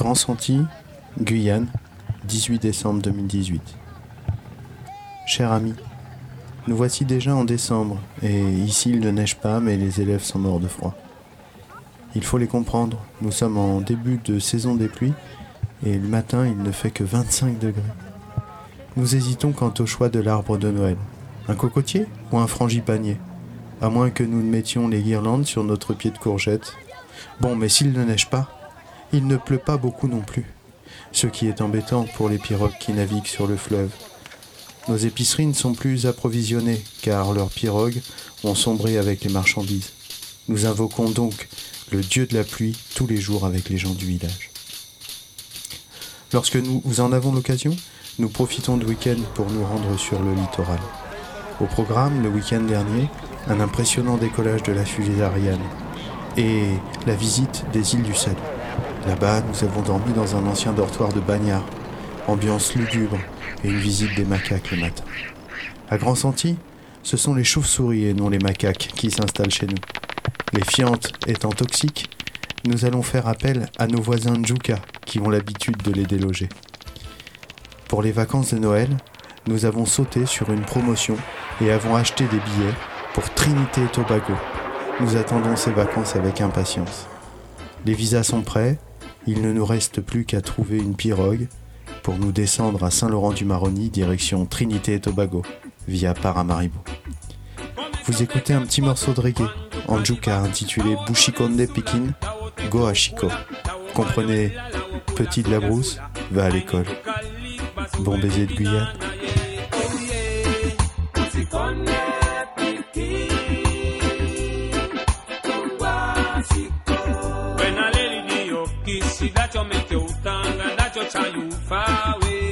Grand Senti, Guyane, 18 décembre 2018. Cher ami, nous voici déjà en décembre, et ici il ne neige pas, mais les élèves sont morts de froid. Il faut les comprendre, nous sommes en début de saison des pluies, et le matin il ne fait que 25 degrés. Nous hésitons quant au choix de l'arbre de Noël. Un cocotier ou un frangipanier? À moins que nous ne mettions les guirlandes sur notre pied de courgette. Bon, mais s'il ne neige pas, il ne pleut pas beaucoup non plus, ce qui est embêtant pour les pirogues qui naviguent sur le fleuve. Nos épiceries ne sont plus approvisionnées car leurs pirogues ont sombré avec les marchandises. Nous invoquons donc le dieu de la pluie tous les jours avec les gens du village. Lorsque nous en avons l'occasion, nous profitons du week-end pour nous rendre sur le littoral. Au programme, le week-end dernier, un impressionnant décollage de la fusée Ariane et la visite des îles du Salut. Là-bas, nous avons dormi dans un ancien dortoir de bagnard, ambiance lugubre et une visite des macaques le matin. À Grand Senti, ce sont les chauves-souris et non les macaques qui s'installent chez nous. Les fientes étant toxiques, nous allons faire appel à nos voisins Njuka qui ont l'habitude de les déloger. Pour les vacances de Noël, nous avons sauté sur une promotion et avons acheté des billets pour Trinité et Tobago. Nous attendons ces vacances avec impatience. Les visas sont prêts, il ne nous reste plus qu'à trouver une pirogue pour nous descendre à Saint-Laurent-du-Maroni, direction Trinité et Tobago, via Paramaribo. Vous écoutez un petit morceau de reggae, en juka intitulé Bushikonde Pikin, Go Ashiko. Comprenez, petit de la brousse, va à l'école. Bon baiser de Guyane. Kissy, that you make you tongue, and that you try you far away.